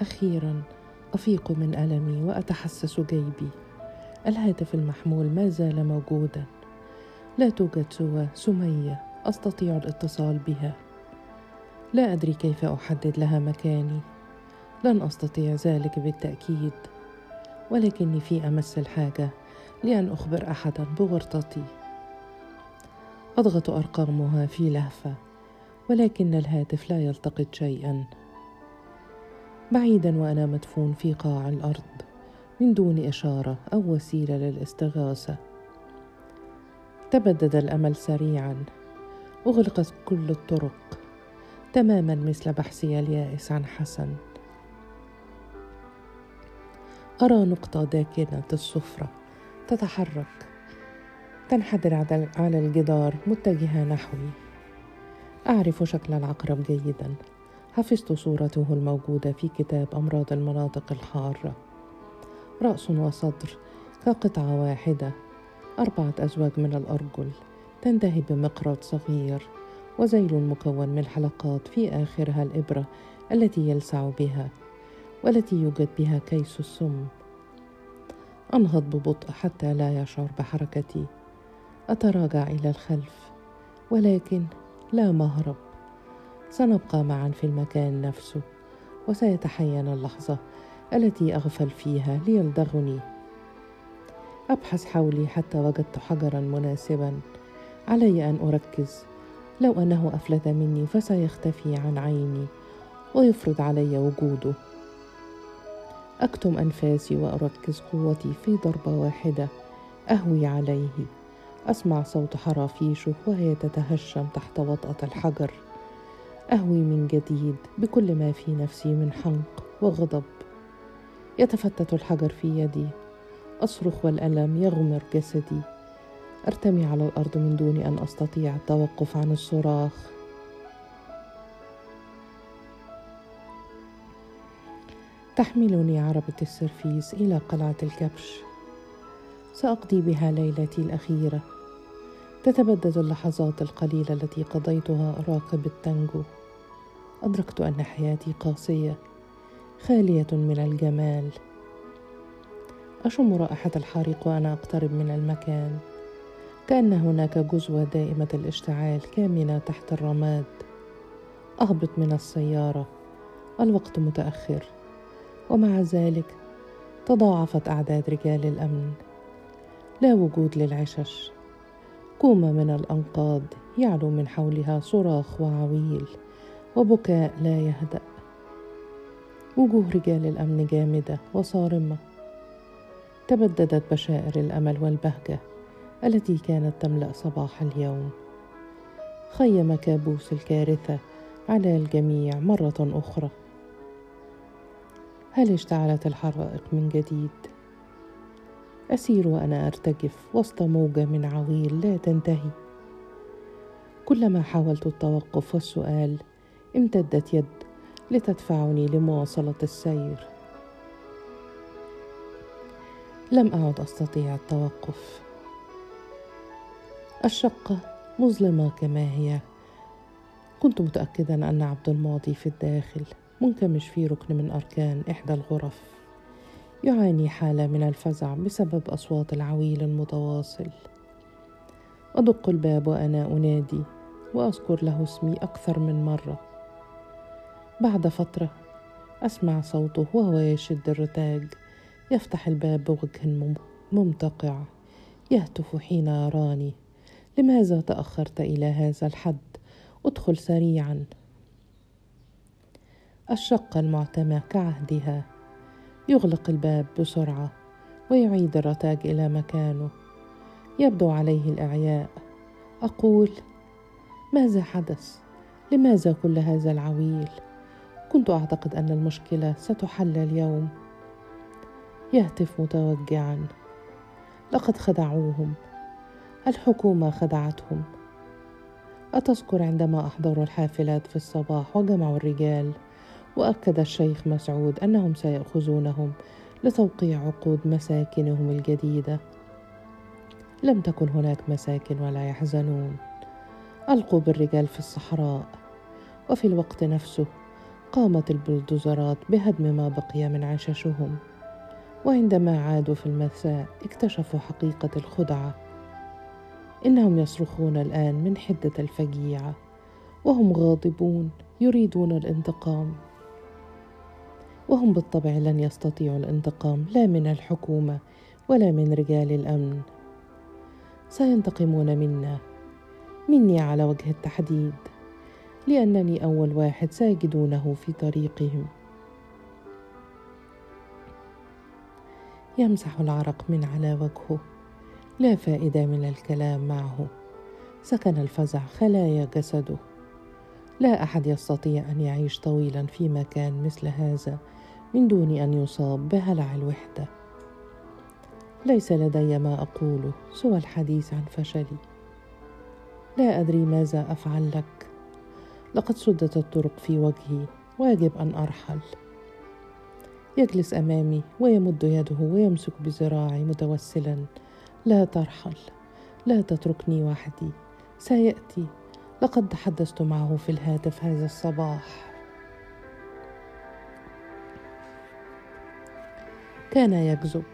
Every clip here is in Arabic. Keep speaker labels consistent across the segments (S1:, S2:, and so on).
S1: أخيرا أفيق من ألمي وأتحسس جيبي. الهاتف المحمول ما زال موجودا. لا توجد سوى سمية أستطيع الاتصال بها. لا أدري كيف أحدد لها مكاني. لن أستطيع ذلك بالتأكيد. ولكني في أمس الحاجة لأن أخبر احدا بورطتي أضغط أرقامها في لهفة ولكن الهاتف لا يلتقط شيئا. بعيدا وأنا مدفون في قاع الأرض من دون إشارة أو وسيلة للاستغاثة. تبدد الأمل سريعا. أغلقت كل الطرق. تماما مثل بحثي اليائس عن حسن. أرى نقطة داكنة الصفرة تتحرك. تنحدر على الجدار متجهة نحوي. أعرف شكل العقرب جيدا. حفظت صورته الموجودة في كتاب أمراض المناطق الحارة. رأس وصدر كقطعة واحدة أربعة أزواج من الأرجل تنتهي بمقراط صغير وزيل مكون من حلقات في آخرها الإبرة التي يلسع بها والتي يوجد بها كيس السم. أنهض ببطء حتى لا يشعر بحركتي. أتراجع إلى الخلف ولكن لا مهرب. سنبقى معا في المكان نفسه وسيتحين اللحظة التي أغفل فيها ليلدغني. أبحث حولي حتى وجدت حجرا مناسبا. علي أن أركز. لو أنه أفلت مني فسيختفي عن عيني ويفرض علي وجوده. أكتم أنفاسي وأركز قوتي في ضربة واحدة. أهوي عليه. أسمع صوت حرافيشه وهي تتهشم تحت وطأة الحجر. أهوي من جديد بكل ما في نفسي من حنق وغضب. يتفتت الحجر في يدي. أصرخ والألم يغمر جسدي. أرتمي على الأرض من دون أن أستطيع التوقف عن الصراخ. تحملني عربة السرفيس إلى قلعة الكبش. سأقضي بها ليلتي الأخيرة. تتبدد اللحظات القليلة التي قضيتها أراقب التانجو أدركت أن حياتي قاسية خالية من الجمال. أشم رائحة الحريق وأنا أقترب من المكان كأن هناك جزوة دائمة الاشتعال كامنة تحت الرماد. أهبط من السيارة الوقت متأخر ومع ذلك تضاعفت أعداد رجال الأمن. لا وجود للعشش. كومة من الأنقاض يعلو من حولها صراخ وعويل. وبكاء لا يهدأ. وجوه رجال الأمن جامدة وصارمة. تبددت بشائر الأمل والبهجة التي كانت تملأ صباح اليوم. خيم كابوس الكارثة على الجميع مرة أخرى. هل اشتعلت الحرائق من جديد؟ أسير وأنا أرتجف وسط موجة من عويل لا تنتهي. كلما حاولت التوقف والسؤال امتدت يد لتدفعني لمواصلة السير. لم أعد أستطيع التوقف. الشقة مظلمة كما هي. كنت متأكدا أن عبد الماضي في الداخل منكمش في ركن من أركان إحدى الغرف. يعاني حالة من الفزع بسبب أصوات العويل المتواصل. أدق الباب وأنا أنادي وأذكر له اسمي أكثر من مرة. بعد فترة أسمع صوته وهو يشد الرتاج يفتح الباب بوجه ممتقع يهتف حين يراني لماذا تأخرت إلى هذا الحد؟ أدخل سريعا الشقة المعتمة كعهدها يغلق الباب بسرعة ويعيد الرتاج إلى مكانه يبدو عليه الإعياء أقول ماذا حدث؟ لماذا كل هذا العويل؟ كنت أعتقد أن المشكلة ستحل اليوم. يهتف متوجعا. لقد خدعوهم. الحكومة خدعتهم. أتذكر عندما أحضروا الحافلات في الصباح وجمعوا الرجال وأكد الشيخ مسعود أنهم سيأخذونهم لتوقيع عقود مساكنهم الجديدة. لم تكن هناك مساكن ولا يحزنون. ألقوا بالرجال في الصحراء. وفي الوقت نفسه قامت البلدوزرات بهدم ما بقي من عششهم وعندما عادوا في المساء اكتشفوا حقيقة الخدعة. إنهم يصرخون الآن من حدة الفجيعة. وهم غاضبون يريدون الانتقام. وهم بالطبع لن يستطيعوا الانتقام لا من الحكومة ولا من رجال الأمن. سينتقمون منا. مني على وجه التحديد. لأنني أول واحد سيجدونه في طريقهم. يمسح العرق من على وجهه. لا فائدة من الكلام معه. سكن الفزع خلايا جسده. لا أحد يستطيع أن يعيش طويلا في مكان مثل هذا من دون أن يصاب بهلع الوحدة. ليس لدي ما أقوله سوى الحديث عن فشلي. لا أدري ماذا أفعل لك. لقد سدت الطرق في وجهي ويجب أن أرحل. يجلس أمامي ويمد يده ويمسك بذراعي متوسلا. لا ترحل لا تتركني وحدي. سيأتي. لقد تحدثت معه في الهاتف هذا الصباح. كان يكذب.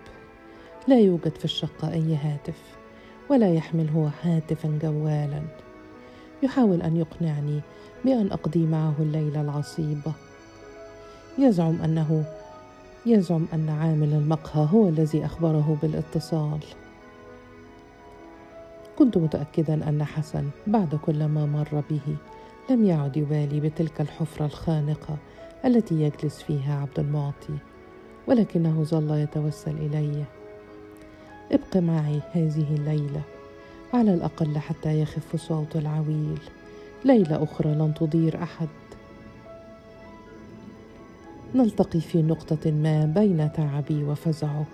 S1: لا يوجد في الشقة أي هاتف ولا يحمل هو هاتفا جوالا. يحاول أن يقنعني بأن أقضي معه الليلة العصيبه يزعم انه يزعم أن عامل المقهى هو الذي أخبره بالاتصال. كنت متاكدا أن حسن بعد كل ما مر به لم يعد يبالي بتلك الحفرة الخانقة التي يجلس فيها عبد المعطي ولكنه ظل يتوسل إلي. ابق معي هذه الليلة. على الأقل حتى يخف صوت العويل. ليلة أخرى لن تضير أحد. نلتقي في نقطة ما بين تعبي وفزعه.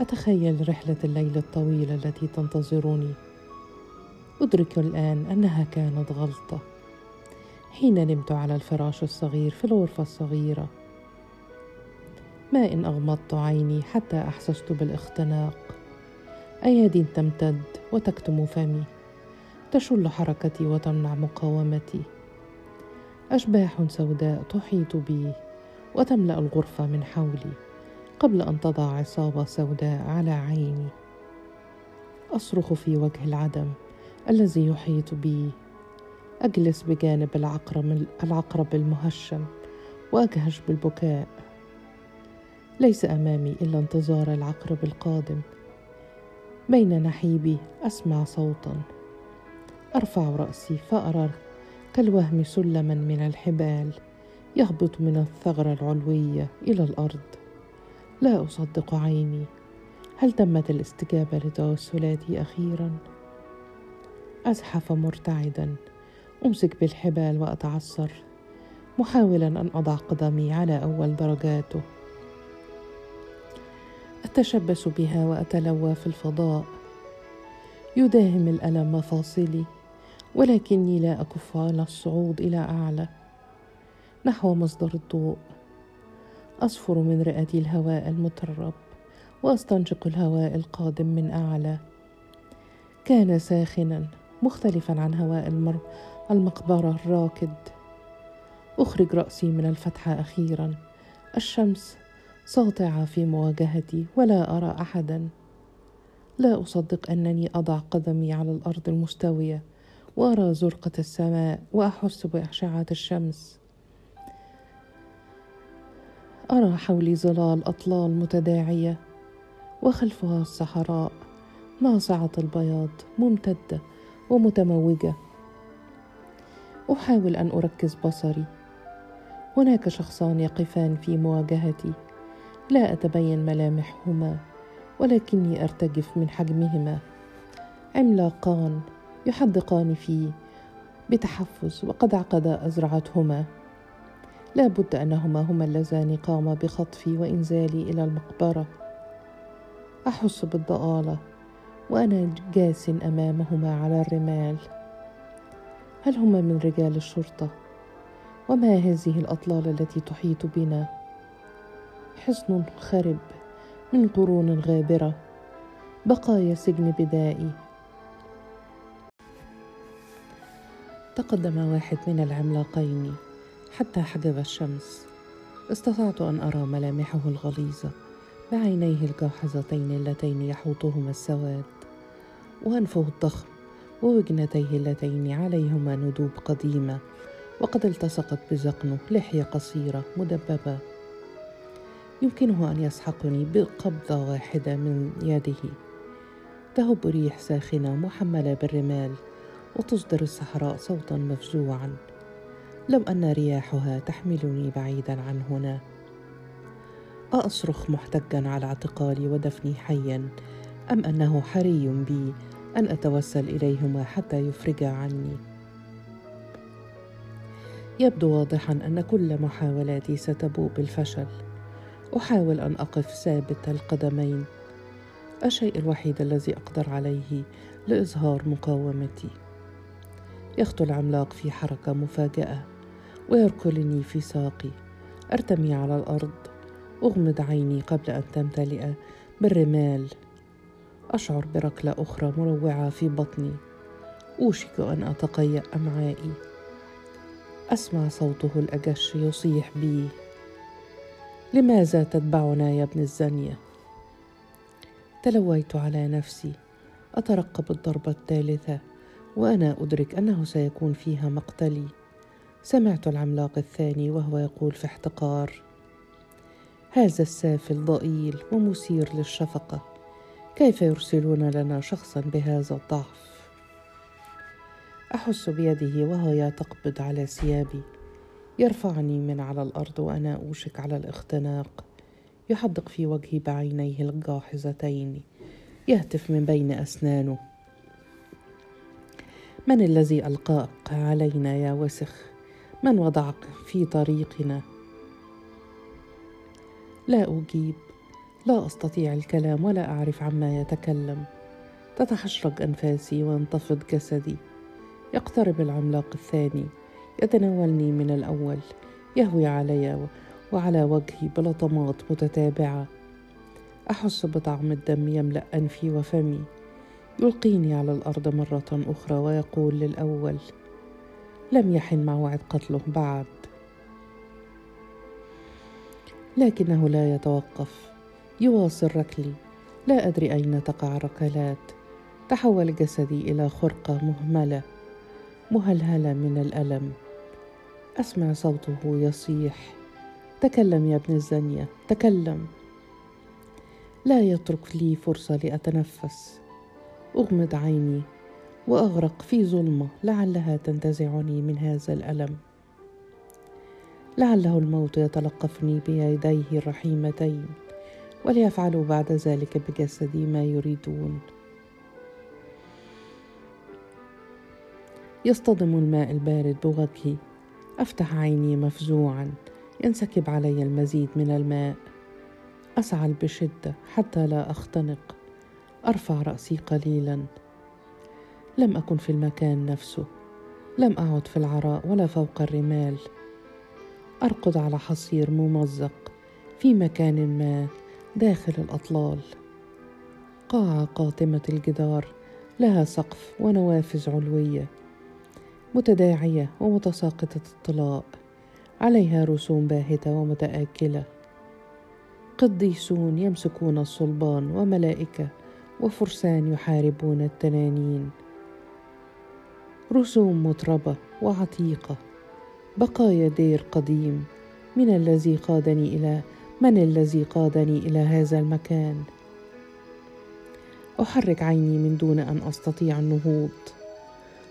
S1: أتخيل رحلة الليل الطويلة التي تنتظرني. أدرك الآن أنها كانت غلطة. حين نمت على الفراش الصغير في الغرفة الصغيرة. ما إن أغمضت عيني حتى أحسست بالإختناق. ايادي تمتد وتكتم فمي تشل حركتي وتمنع مقاومتي. أشباح سوداء تحيط بي وتملأ الغرفه من حولي قبل أن تضع عصابة سوداء على عيني. أصرخ في وجه العدم الذي يحيط بي. أجلس بجانب العقرب العقرب المهشم وأجهش بالبكاء. ليس أمامي إلا انتظار العقرب القادم بين نحيبي أسمع صوتا. أرفع رأسي فأرى كالوهم سلما من الحبال يهبط من الثغرة العلوية إلى الأرض. لا أصدق عيني هل تمت الاستجابة لتوسلاتي أخيرا؟ أزحف مرتعدا أمسك بالحبال وأتعثر محاولا أن أضع قدمي على أول درجاته. أتشبث بها وأتلوى في الفضاء. يداهم الألم مفاصلي ولكني لا أكف عن الصعود إلى أعلى. نحو مصدر الضوء. أصفر من رئتي الهواء المترب وأستنشق الهواء القادم من أعلى. كان ساخنا مختلفا عن هواء المر المقبرة الراكد. أخرج رأسي من الفتحة أخيرا. الشمس ساطعه في مواجهتي ولا أرى أحدا. لا أصدق أنني أضع قدمي على الأرض المستوية وأرى زرقة السماء وأحس باشعه الشمس. أرى حولي ظلال أطلال متداعية وخلفها الصحراء ناصعه البياض ممتدة ومتموجة. أحاول أن أركز بصري. هناك شخصان يقفان في مواجهتي. لا أتبين ملامحهما ولكني أرتجف من حجمهما. عملاقان يحدقان في بتحفز وقد عقدا أزرعتهما. لا بد أنهما هما اللذان قاما بخطفي وإنزالي إلى المقبرة. أحس بالضآلة وأنا جاس أمامهما على الرمال. هل هما من رجال الشرطة؟ وما هذه الأطلال التي تحيط بنا؟ حصن خرب من قرون غابرة. بقايا سجن بدائي. تقدم واحد من العملاقين حتى حجب الشمس. استطعت أن أرى ملامحه الغليظة بعينيه الجاحظتين اللتين يحوطهما السواد وأنفه الضخم ووجنتيه اللتين عليهما ندوب قديمة وقد التصقت بذقنه لحية قصيرة مدببة. يمكنه أن يسحقني بقبضة واحدة من يده. تهب ريح ساخنة محملة بالرمال وتصدر الصحراء صوتا مفزوعا. لو أن رياحها تحملني بعيدا عن هنا. أصرخ محتجا على اعتقالي ودفني حيا. أم أنه حري بي أن أتوسل إليهما حتى يفرجا عني؟ يبدو واضحا أن كل محاولاتي ستبوء بالفشل. أحاول أن أقف ثابت القدمين. الشيء الوحيد الذي أقدر عليه لإظهار مقاومتي. يخطو العملاق في حركة مفاجئة ويركلني في ساقي. أرتمي على الأرض أغمض عيني قبل أن تمتلئ بالرمال. أشعر بركلة أخرى مروعة في بطني. أوشك أن أتقيأ أمعائي. أسمع صوته الأجش يصيح بي. لماذا تتبعنا يا ابن الزانية؟ تلويت على نفسي أترقب الضربة الثالثة وأنا أدرك أنه سيكون فيها مقتلي. سمعت العملاق الثاني وهو يقول في احتقار هذا السافل ضئيل ومثير للشفقة كيف يرسلون لنا شخصا بهذا الضعف؟ أحس بيده وهي تقبض على ثيابي. يرفعني من على الأرض وأنا أوشك على الاختناق. يحدق في وجهي بعينيه الجاحظتين. يهتف من بين أسنانه. من الذي ألقاك علينا يا وسخ؟ من وضعك في طريقنا؟ لا أجيب. لا أستطيع الكلام ولا أعرف عما يتكلم. تتحشرج أنفاسي وينتفض جسدي. يقترب العملاق الثاني. يتناولني من الأول. يهوي علي وعلى وجهي بلطمات متتابعة. أحس بطعم الدم يملأ أنفي وفمي. يلقيني على الأرض مرة أخرى ويقول للأول لم يحن موعد قتله بعد. لكنه لا يتوقف. يواصل ركلي. لا أدري أين تقع ركلات تحول جسدي إلى خرقة مهملة. مهلهلة من الألم. أسمع صوته يصيح. تكلم يا ابن الزانية تكلم. لا يترك لي فرصة لأتنفس. أغمض عيني وأغرق في ظلمة لعلها تنتزعني من هذا الألم. لعله الموت يتلقفني بيديه الرحيمتين وليفعلوا بعد ذلك بجسدي ما يريدون. يصطدم الماء البارد بوجهي أفتح عيني مفزوعا ينسكب علي المزيد من الماء. اسعل بشده حتى لا أختنق أرفع رأسي قليلا. لم أكن في المكان نفسه لم أعد في العراء ولا فوق الرمال. أرقد على حصير ممزق في مكان ما داخل الأطلال. قاعه قاتمه الجدار لها سقف ونوافذ علوية. متداعية ومتساقطة الطلاء عليها رسوم باهتة ومتآكلة. قديسون يمسكون الصلبان وملائكة وفرسان يحاربون التنانين. رسوم مطربة وعتيقة. بقايا دير قديم. من الذي قادني إلى من الذي قادني إلى هذا المكان؟ أحرك عيني من دون أن أستطيع النهوض.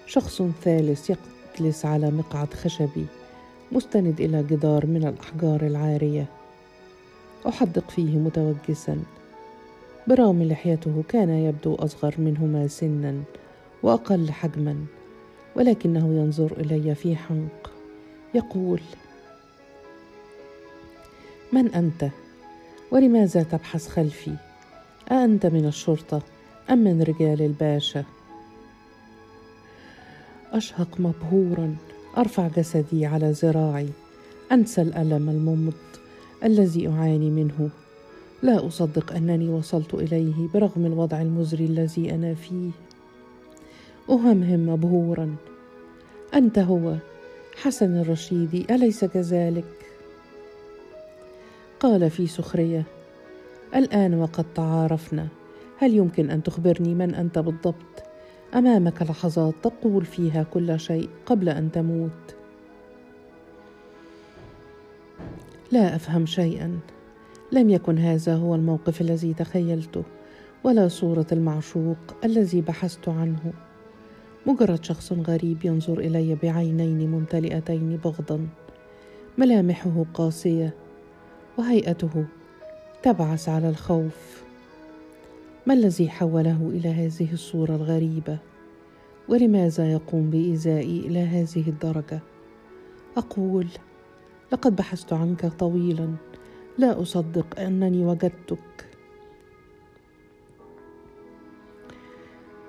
S1: شخص ثالث يجلس على مقعد خشبي مستند إلى جدار من الأحجار العارية. أحدق فيه متوجسا. برغم لحيته كان يبدو أصغر منهما سنا وأقل حجما ولكنه ينظر إلي في حنق يقول من أنت؟ ولماذا تبحث خلفي؟ أأنت من الشرطة أم من رجال الباشا؟ أشهق مبهورا. أرفع جسدي على ذراعي. أنسى الألم الممض الذي أعاني منه. لا أصدق أنني وصلت إليه برغم الوضع المزري الذي أنا فيه. أهمهم مبهورا. أنت هو حسن الرشيدي أليس كذلك؟ قال في سخرية. الآن وقد تعارفنا. هل يمكن أن تخبرني من أنت بالضبط؟ أمامك لحظات تقول فيها كل شيء قبل أن تموت. لا أفهم شيئا. لم يكن هذا هو الموقف الذي تخيلته ولا صورة المعشوق الذي بحثت عنه. مجرد شخص غريب ينظر إلي بعينين ممتلئتين بغضا. ملامحه قاسية وهيئته تبعث على الخوف. ما الذي حوله إلى هذه الصورة الغريبة؟ ولماذا يقوم بايذائي إلى هذه الدرجة؟ أقول لقد بحثت عنك طويلا لا أصدق أنني وجدتك.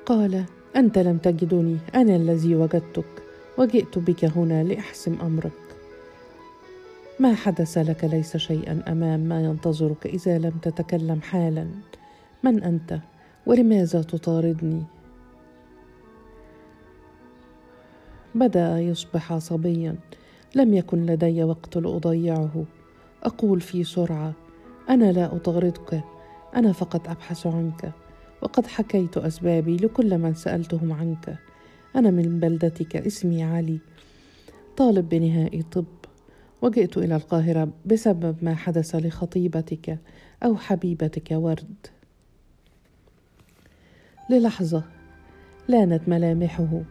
S1: قال أنت لم تجدني أنا الذي وجدتك وجئت بك هنا لأحسم أمرك. ما حدث لك ليس شيئا أمام ما ينتظرك إذا لم تتكلم حالا. من أنت؟ ولماذا تطاردني؟ بدا يصبح عصبيا لم يكن لدي وقت لأضيعه. أقول في سرعة أنا لا أطاردك. أنا فقط أبحث عنك. وقد حكيت أسبابي لكل من سألتهم عنك. أنا من بلدتك اسمي علي. طالب بنهائي طب. وجئت إلى القاهرة بسبب ما حدث لخطيبتك أو حبيبتك ورد. للحظة لانت ملامحه.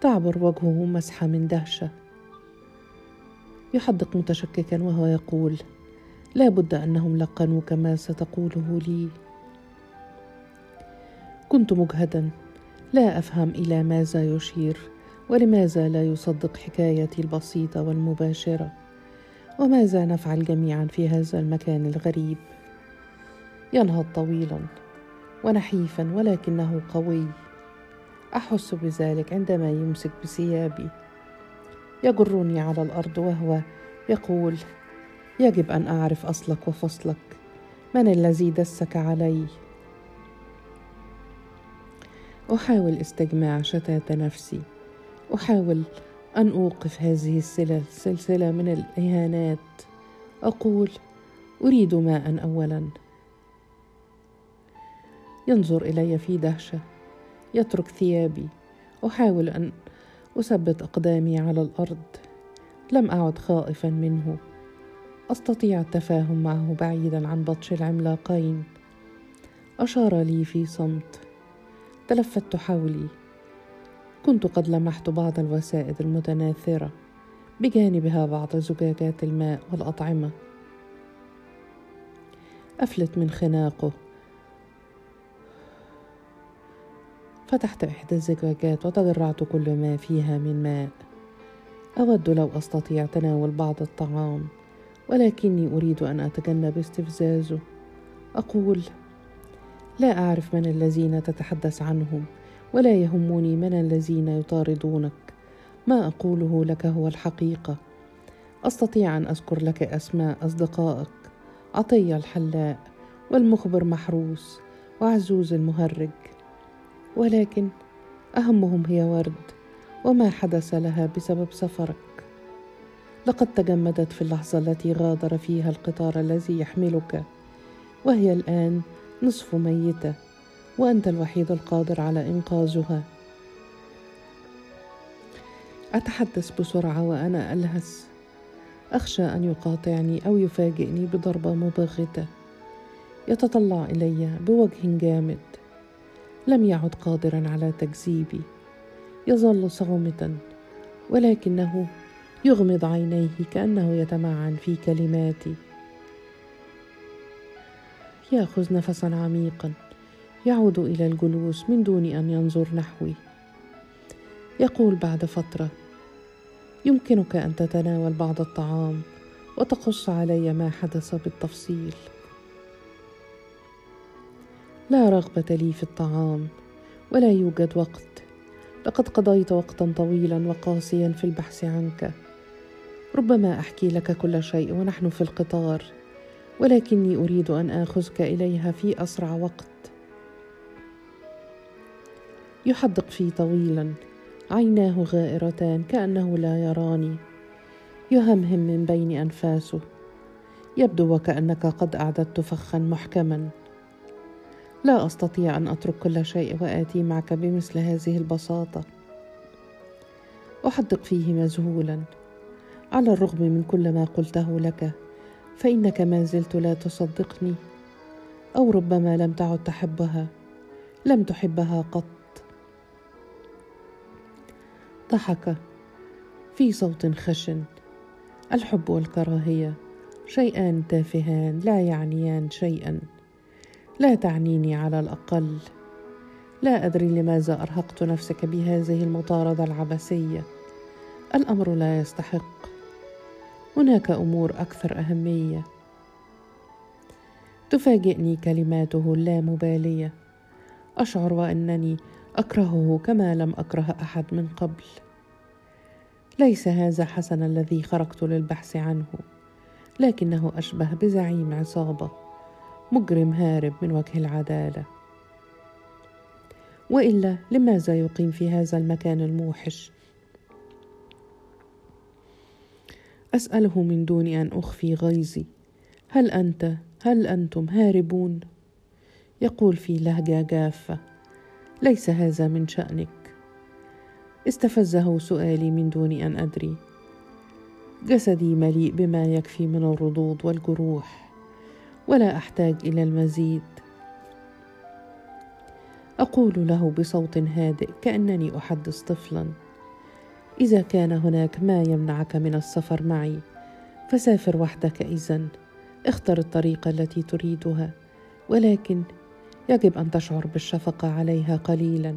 S1: تعبر وجهه مسحه من دهشة. يحدق متشككا وهو يقول لا بد أنهم لقنوك ما ستقوله لي. كنت مجهدا لا أفهم إلى ماذا يشير ولماذا لا يصدق حكايتي البسيطة والمباشرة وماذا نفعل جميعا في هذا المكان الغريب. ينهض طويلا. ونحيفا ولكنه قوي. أحس بذلك عندما يمسك بثيابي. يجرني على الأرض وهو يقول يجب أن أعرف أصلك وفصلك. من الذي دسك علي؟ أحاول استجماع شتات نفسي. أحاول أن أوقف هذه السلسله من الإهانات. أقول أريد ماء اولا. ينظر إلي في دهشة. يترك ثيابي. أحاول أن أثبت أقدامي على الأرض. لم أعد خائفا منه. أستطيع التفاهم معه بعيدا عن بطش العملاقين. أشار لي في صمت. تلفت حولي. كنت قد لمحت بعض الوسائد المتناثرة. بجانبها بعض زجاجات الماء والأطعمة. أفلت من خناقه. فتحت إحدى الزجاجات وتجرعت كل ما فيها من ماء. أود لو أستطيع تناول بعض الطعام ولكني أريد أن أتجنب استفزازه. أقول لا أعرف من الذين تتحدث عنهم ولا يهمني من الذين يطاردونك. ما أقوله لك هو الحقيقة. أستطيع أن أذكر لك أسماء أصدقائك. عطية الحلاق والمخبر محروس وعزوز المهرج. ولكن أهمهم هي ورد وما حدث لها بسبب سفرك. لقد تجمدت في اللحظة التي غادر فيها القطار الذي يحملك وهي الآن نصف ميتة وأنت الوحيد القادر على إنقاذها. أتحدث بسرعة وأنا الهس أخشى أن يقاطعني أو يفاجئني بضربة مبغتة. يتطلع إلي بوجه جامد. لم يعد قادرا على تكذيبي يظل صامتا ولكنه يغمض عينيه كأنه يتمعن في كلماتي. ياخذ نفسا عميقا يعود إلى الجلوس من دون أن ينظر نحوي. يقول بعد فترة يمكنك أن تتناول بعض الطعام وتقص علي ما حدث بالتفصيل. لا رغبة لي في الطعام ولا يوجد وقت. لقد قضيت وقتا طويلا وقاسيا في البحث عنك. ربما أحكي لك كل شيء ونحن في القطار ولكني أريد أن آخذك إليها في أسرع وقت. يحدق في طويلا عيناه غائرتان كأنه لا يراني. يهمهم من بين أنفاسه. يبدو وكأنك قد أعددت فخا محكما. لا أستطيع أن أترك كل شيء وآتي معك بمثل هذه البساطة. أحدق فيه مذهولا على الرغم من كل ما قلته لك فإنك ما زلت لا تصدقني أو ربما لم تعد تحبها لم تحبها قط. ضحك في صوت خشن. الحب والكراهية شيئان تافهان لا يعنيان شيئا. لا تعنيني على الأقل. لا أدري لماذا أرهقت نفسك بهذه المطاردة العبثيه الأمر لا يستحق. هناك أمور أكثر أهمية. تفاجئني كلماته اللامباليه أشعر وأنني أكرهه كما لم أكره أحد من قبل. ليس هذا حسن الذي خرجت للبحث عنه لكنه أشبه بزعيم عصابة. مجرم هارب من وجه العدالة. وإلا لماذا يقيم في هذا المكان الموحش؟ أسأله من دون أن أخفي غيظي. هل أنت هل أنتم هاربون؟ يقول في لهجة جافة. ليس هذا من شأنك. استفزه سؤالي من دون أن أدري. جسدي مليء بما يكفي من الردود والجروح. ولا أحتاج إلى المزيد. أقول له بصوت هادئ كأنني أحدث طفلا إذا كان هناك ما يمنعك من السفر معي فسافر وحدك اذن اختر الطريقة التي تريدها ولكن يجب أن تشعر بالشفقة عليها قليلا.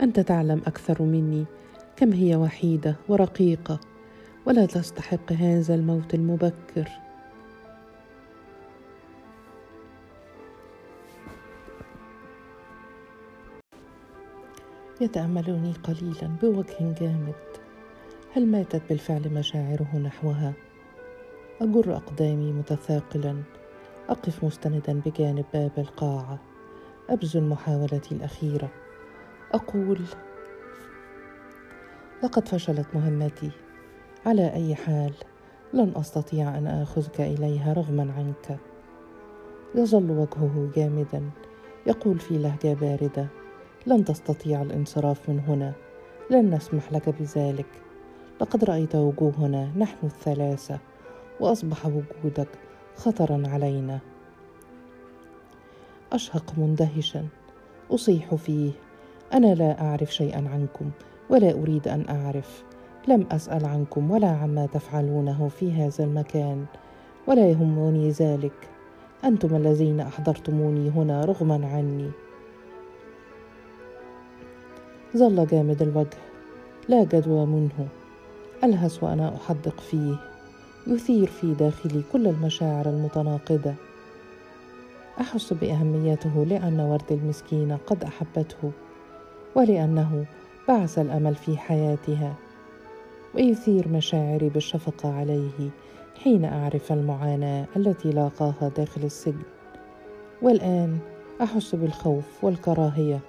S1: أنت تعلم أكثر مني كم هي وحيدة ورقيقة ولا تستحق هذا الموت المبكر. يتأملني قليلا بوجه جامد. هل ماتت بالفعل مشاعره نحوها؟ أجر أقدامي متثاقلا. أقف مستندا بجانب باب القاعة. أبذل محاولتي الأخيرة. أقول لقد فشلت مهمتي. على أي حال لن أستطيع أن آخذك إليها رغما عنك. يظل وجهه جامدا. يقول في لهجة باردة لن تستطيع الانصراف من هنا. لن نسمح لك بذلك. لقد رأيت وجوهنا نحن الثلاثة وأصبح وجودك خطرا علينا. أشهق مندهشا. أصيح فيه. أنا لا أعرف شيئا عنكم ولا أريد أن أعرف. لم أسأل عنكم ولا عما تفعلونه في هذا المكان ولا يهمني ذلك. أنتم الذين أحضرتموني هنا رغما عني. ظل جامد الوجه. لا جدوى منه. ألهس وأنا أحدق فيه. يثير في داخلي كل المشاعر المتناقضة. أحس بأهميته لأن ورد المسكينه قد أحبته ولأنه بعث الأمل في حياتها. ويثير مشاعري بالشفقة عليه حين أعرف المعاناة التي لاقاها داخل السجن. والآن أحس بالخوف والكراهية.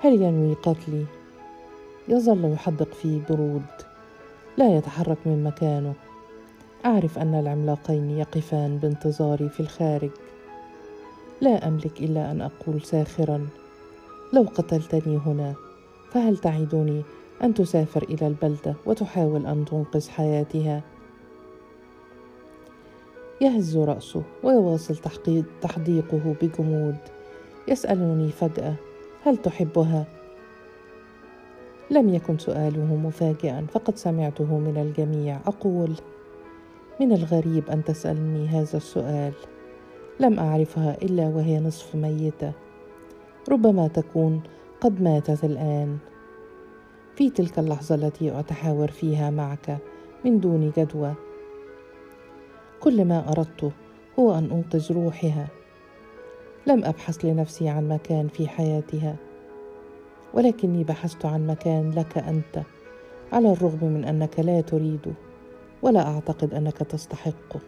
S1: هل ينوي قتلي؟ يظل يحدق في برود. لا يتحرك من مكانه. أعرف أن العملاقين يقفان بانتظاري في الخارج. لا أملك إلا أن أقول ساخرا لو قتلتني هنا فهل تعدني أن تسافر إلى البلدة وتحاول أن تنقذ حياتها؟ يهز رأسه ويواصل تحديقه بجمود. يسألني فجأة هل تحبها؟ لم يكن سؤاله مفاجئا فقد سمعته من الجميع. أقول من الغريب أن تسألني هذا السؤال. لم أعرفها إلا وهي نصف ميتة. ربما تكون قد ماتت الآن. في تلك اللحظة التي أتحاور فيها معك من دون جدوى. كل ما اردته هو أن أنقذ روحها. لم أبحث لنفسي عن مكان في حياتها ولكني بحثت عن مكان لك أنت على الرغم من أنك لا تريده ولا أعتقد أنك تستحقه.